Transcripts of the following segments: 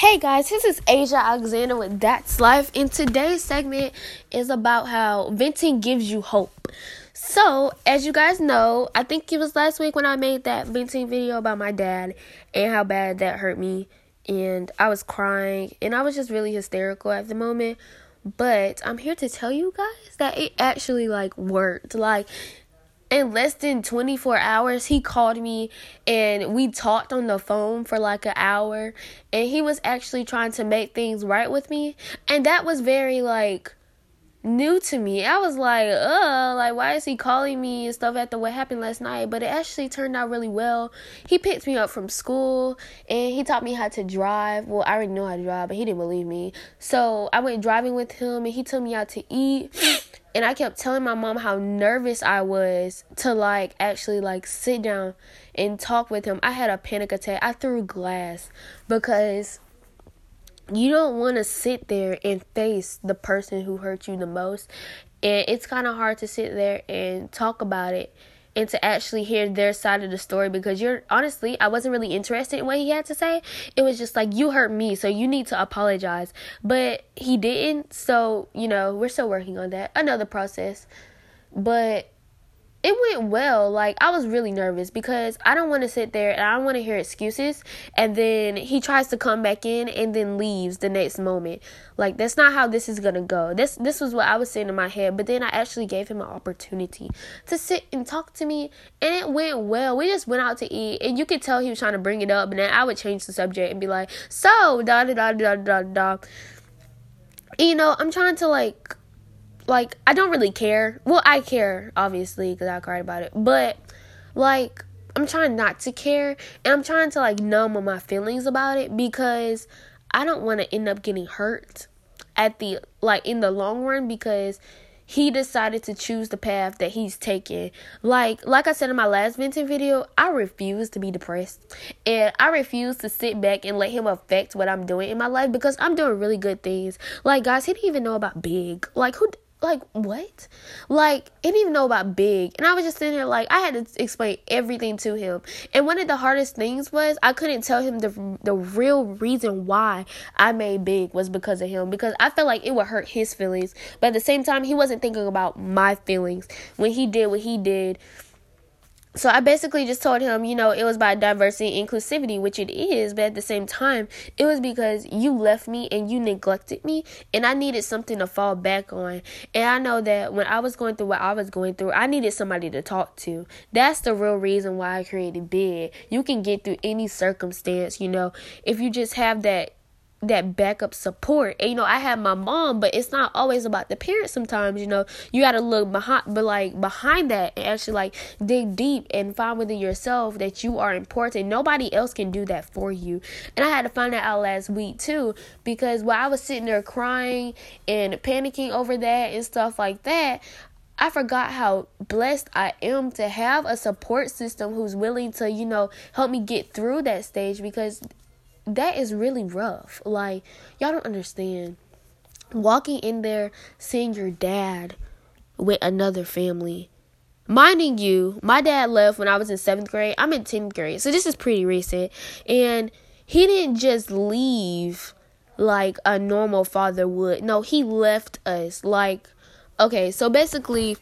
Hey guys, this is Asia Alexander with That's Life, and today's segment is about how venting gives you hope. So, as you guys know, I think it was last week when I made that venting video about my dad and how bad that hurt me, and I was crying and I was just really hysterical at the moment. But I'm here to tell you guys that it actually like worked. Like in less than 24 hours he called me and we talked on the phone for like an hour. And he was actually trying to make things right with me. And that was very like new to me. I was like, uh, like why is he calling me and stuff after what happened last night? But it actually turned out really well. He picked me up from school and he taught me how to drive. Well, I already know how to drive, but he didn't believe me. So I went driving with him and he took me out to eat. And I kept telling my mom how nervous I was to like actually like sit down and talk with him. I had a panic attack. I threw glass because you don't want to sit there and face the person who hurt you the most. And it's kind of hard to sit there and talk about it and to actually hear their side of the story because you're honestly, I wasn't really interested in what he had to say. It was just like, you hurt me, so you need to apologize. But he didn't, so, you know, we're still working on that. Another process. But it went well. Like I was really nervous because I don't want to sit there and I don't want to hear excuses and then he tries to come back in and then leaves the next moment. Like that's not how this is going to go. This this was what I was saying in my head, but then I actually gave him an opportunity to sit and talk to me and it went well. We just went out to eat and you could tell he was trying to bring it up and then I would change the subject and be like, "So, da da da da da da." You know, I'm trying to like like I don't really care. Well, I care obviously because I cried about it, but like I'm trying not to care and I'm trying to like numb my feelings about it because I don't want to end up getting hurt at the like in the long run because he decided to choose the path that he's taken. Like like I said in my last venting video, I refuse to be depressed. And I refuse to sit back and let him affect what I'm doing in my life because I'm doing really good things. Like guys, he didn't even know about big. Like who like what? Like I didn't even know about big, and I was just sitting there like I had to explain everything to him. And one of the hardest things was I couldn't tell him the the real reason why I made big was because of him because I felt like it would hurt his feelings, but at the same time he wasn't thinking about my feelings when he did what he did so I basically just told him, you know, it was by diversity inclusivity, which it is, but at the same time, it was because you left me and you neglected me, and I needed something to fall back on. And I know that when I was going through what I was going through, I needed somebody to talk to. That's the real reason why I created Big. You can get through any circumstance, you know, if you just have that that backup support. And, you know, I have my mom, but it's not always about the parents sometimes, you know. You gotta look behind but like behind that and actually like dig deep and find within yourself that you are important. Nobody else can do that for you. And I had to find that out last week too, because while I was sitting there crying and panicking over that and stuff like that, I forgot how blessed I am to have a support system who's willing to, you know, help me get through that stage because that is really rough. Like, y'all don't understand. Walking in there, seeing your dad with another family. Minding you, my dad left when I was in seventh grade. I'm in 10th grade. So this is pretty recent. And he didn't just leave like a normal father would. No, he left us. Like, okay, so basically,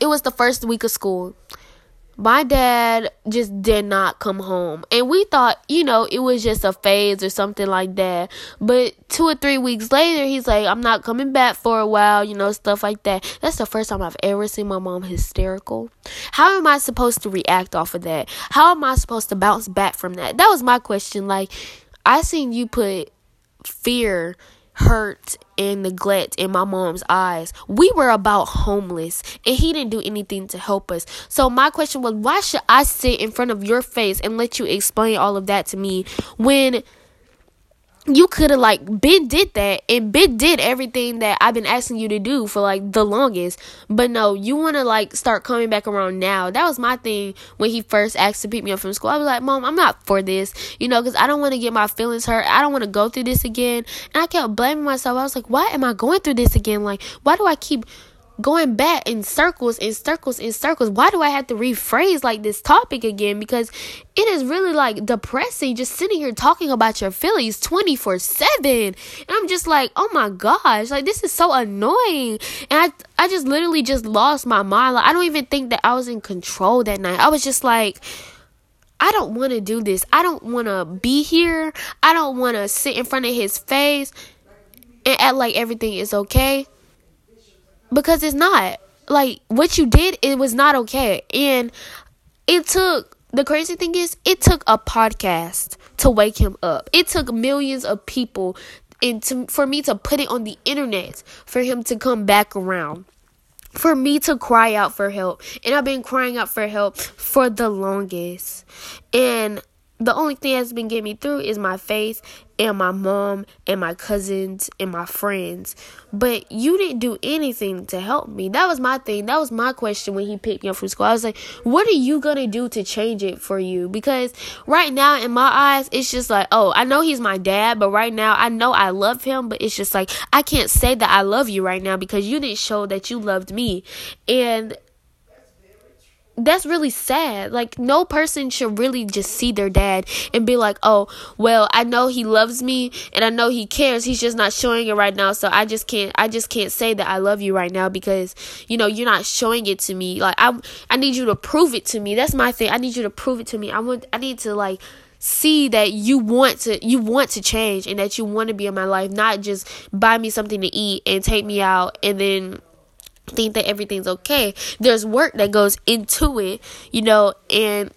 it was the first week of school my dad just did not come home. And we thought, you know, it was just a phase or something like that. But two or three weeks later, he's like, I'm not coming back for a while, you know, stuff like that. That's the first time I've ever seen my mom hysterical. How am I supposed to react off of that? How am I supposed to bounce back from that? That was my question. Like, I seen you put fear hurt and neglect in my mom's eyes. We were about homeless and he didn't do anything to help us. So my question was why should I sit in front of your face and let you explain all of that to me when you could have like Ben did that and Ben did everything that I've been asking you to do for like the longest. But no, you want to like start coming back around now. That was my thing when he first asked to pick me up from school. I was like, Mom, I'm not for this, you know, because I don't want to get my feelings hurt. I don't want to go through this again. And I kept blaming myself. I was like, why am I going through this again? Like, why do I keep going back in circles and circles and circles. Why do I have to rephrase like this topic again? Because it is really like depressing just sitting here talking about your feelings 24 7. And I'm just like, oh my gosh, like this is so annoying. And I, I just literally just lost my mind. Like, I don't even think that I was in control that night. I was just like, I don't want to do this. I don't want to be here. I don't want to sit in front of his face and act like everything is okay because it's not. Like what you did, it was not okay. And it took the crazy thing is it took a podcast to wake him up. It took millions of people and to, for me to put it on the internet for him to come back around for me to cry out for help. And I've been crying out for help for the longest. And the only thing that's been getting me through is my faith and my mom and my cousins and my friends. But you didn't do anything to help me. That was my thing. That was my question when he picked me up from school. I was like, what are you going to do to change it for you? Because right now, in my eyes, it's just like, oh, I know he's my dad, but right now, I know I love him, but it's just like, I can't say that I love you right now because you didn't show that you loved me. And that's really sad. Like no person should really just see their dad and be like, "Oh, well, I know he loves me and I know he cares. He's just not showing it right now. So I just can't I just can't say that I love you right now because, you know, you're not showing it to me. Like I I need you to prove it to me. That's my thing. I need you to prove it to me. I want I need to like see that you want to you want to change and that you want to be in my life, not just buy me something to eat and take me out and then think that everything's okay. There's work that goes into it, you know, and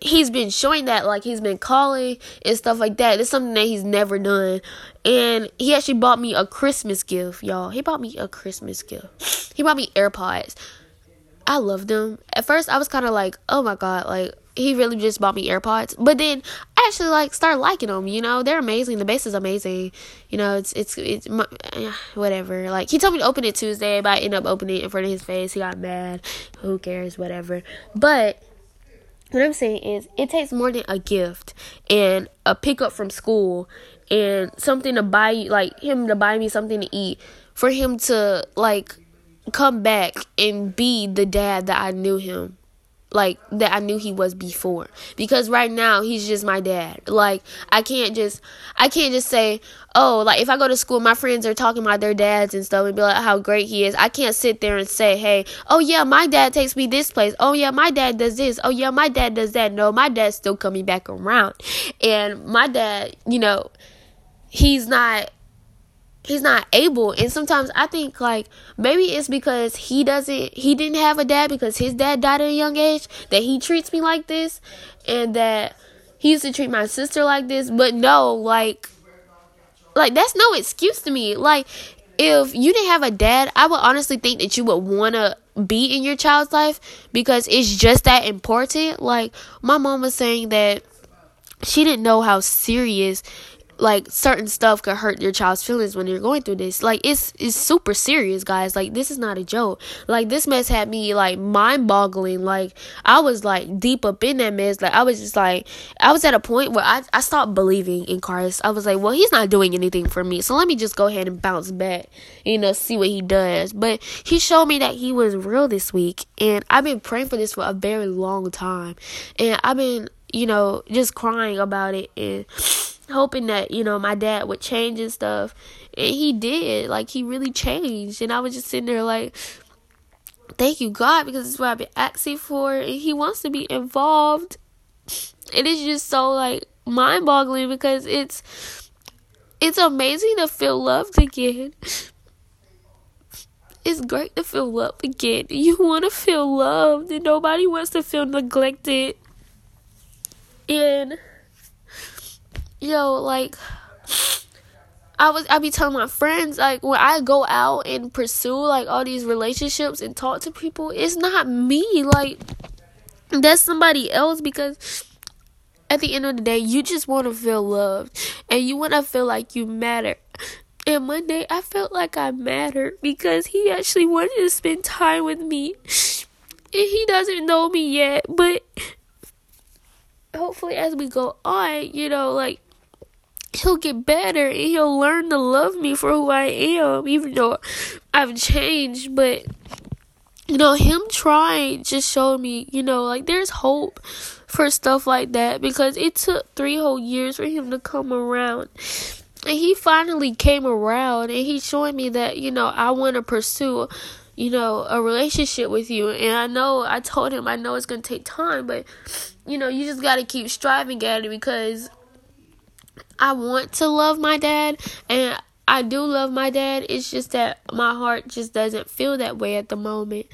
he's been showing that like he's been calling and stuff like that. It's something that he's never done. And he actually bought me a Christmas gift, y'all. He bought me a Christmas gift. He bought me AirPods. I love them. At first I was kind of like, "Oh my god, like he really just bought me AirPods. But then actually like start liking them. You know, they're amazing. The bass is amazing. You know, it's it's it's eh, whatever. Like he told me to open it Tuesday, but I ended up opening it in front of his face. He got mad. Who cares? Whatever. But what I'm saying is, it takes more than a gift and a pickup from school and something to buy like him to buy me something to eat, for him to like come back and be the dad that I knew him like that I knew he was before because right now he's just my dad. Like I can't just I can't just say, "Oh, like if I go to school my friends are talking about their dads and stuff and be like how great he is." I can't sit there and say, "Hey, oh yeah, my dad takes me this place. Oh yeah, my dad does this. Oh yeah, my dad does that." No, my dad's still coming back around. And my dad, you know, he's not he's not able. And sometimes i think like maybe it's because he doesn't he didn't have a dad because his dad died at a young age that he treats me like this and that he used to treat my sister like this. But no like like that's no excuse to me. Like if you didn't have a dad i would honestly think that you would want to be in your child's life because it's just that important. Like my mom was saying that she didn't know how serious like certain stuff could hurt your child's feelings when you're going through this. Like it's it's super serious, guys. Like this is not a joke. Like this mess had me like mind boggling. Like I was like deep up in that mess. Like I was just like I was at a point where I, I stopped believing in Christ. I was like, well, he's not doing anything for me. So let me just go ahead and bounce back, you know, see what he does. But he showed me that he was real this week. And I've been praying for this for a very long time. And I've been, you know, just crying about it and hoping that you know my dad would change and stuff. And he did. Like he really changed. And i was just sitting there like thank you god because it's what i've been asking for. And he wants to be involved. It is just so like mind-boggling because it's it's amazing to feel loved again. It's great to feel loved again. You want to feel loved and nobody wants to feel neglected. And yo, like I was I be telling my friends like when I go out and pursue like all these relationships and talk to people, it's not me. Like that's somebody else because at the end of the day, you just want to feel loved and you want to feel like you matter. And one day I felt like I mattered because he actually wanted to spend time with me. And he doesn't know me yet, but hopefully as we go on, you know, like he'll get better and he'll learn to love me for who I am, even though I've changed. But you know, him trying just showed me, you know, like there's hope for stuff like that because it took three whole years for him to come around. And he finally came around and he's showing me that, you know, I want to pursue, you know, a relationship with you. And I know, I told him, I know it's to take time, but, you know, you just got to keep striving at it because I want to love my dad and I do love my dad. It's just that my heart just doesn't feel that way at the moment.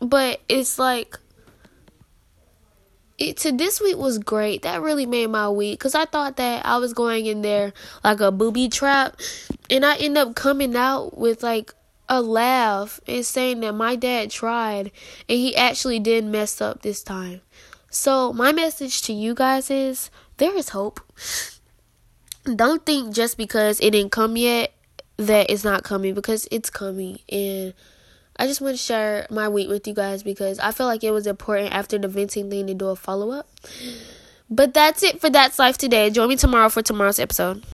But it's like it to this week was great. That really made my week cuz I thought that I was going in there like a booby trap and I end up coming out with like a laugh and saying that my dad tried and he actually did mess up this time. So, my message to you guys is there is hope don't think just because it didn't come yet that it's not coming because it's coming and I just want to share my week with you guys because I feel like it was important after the venting thing to do a follow up. But that's it for That's Life today. Join me tomorrow for tomorrow's episode.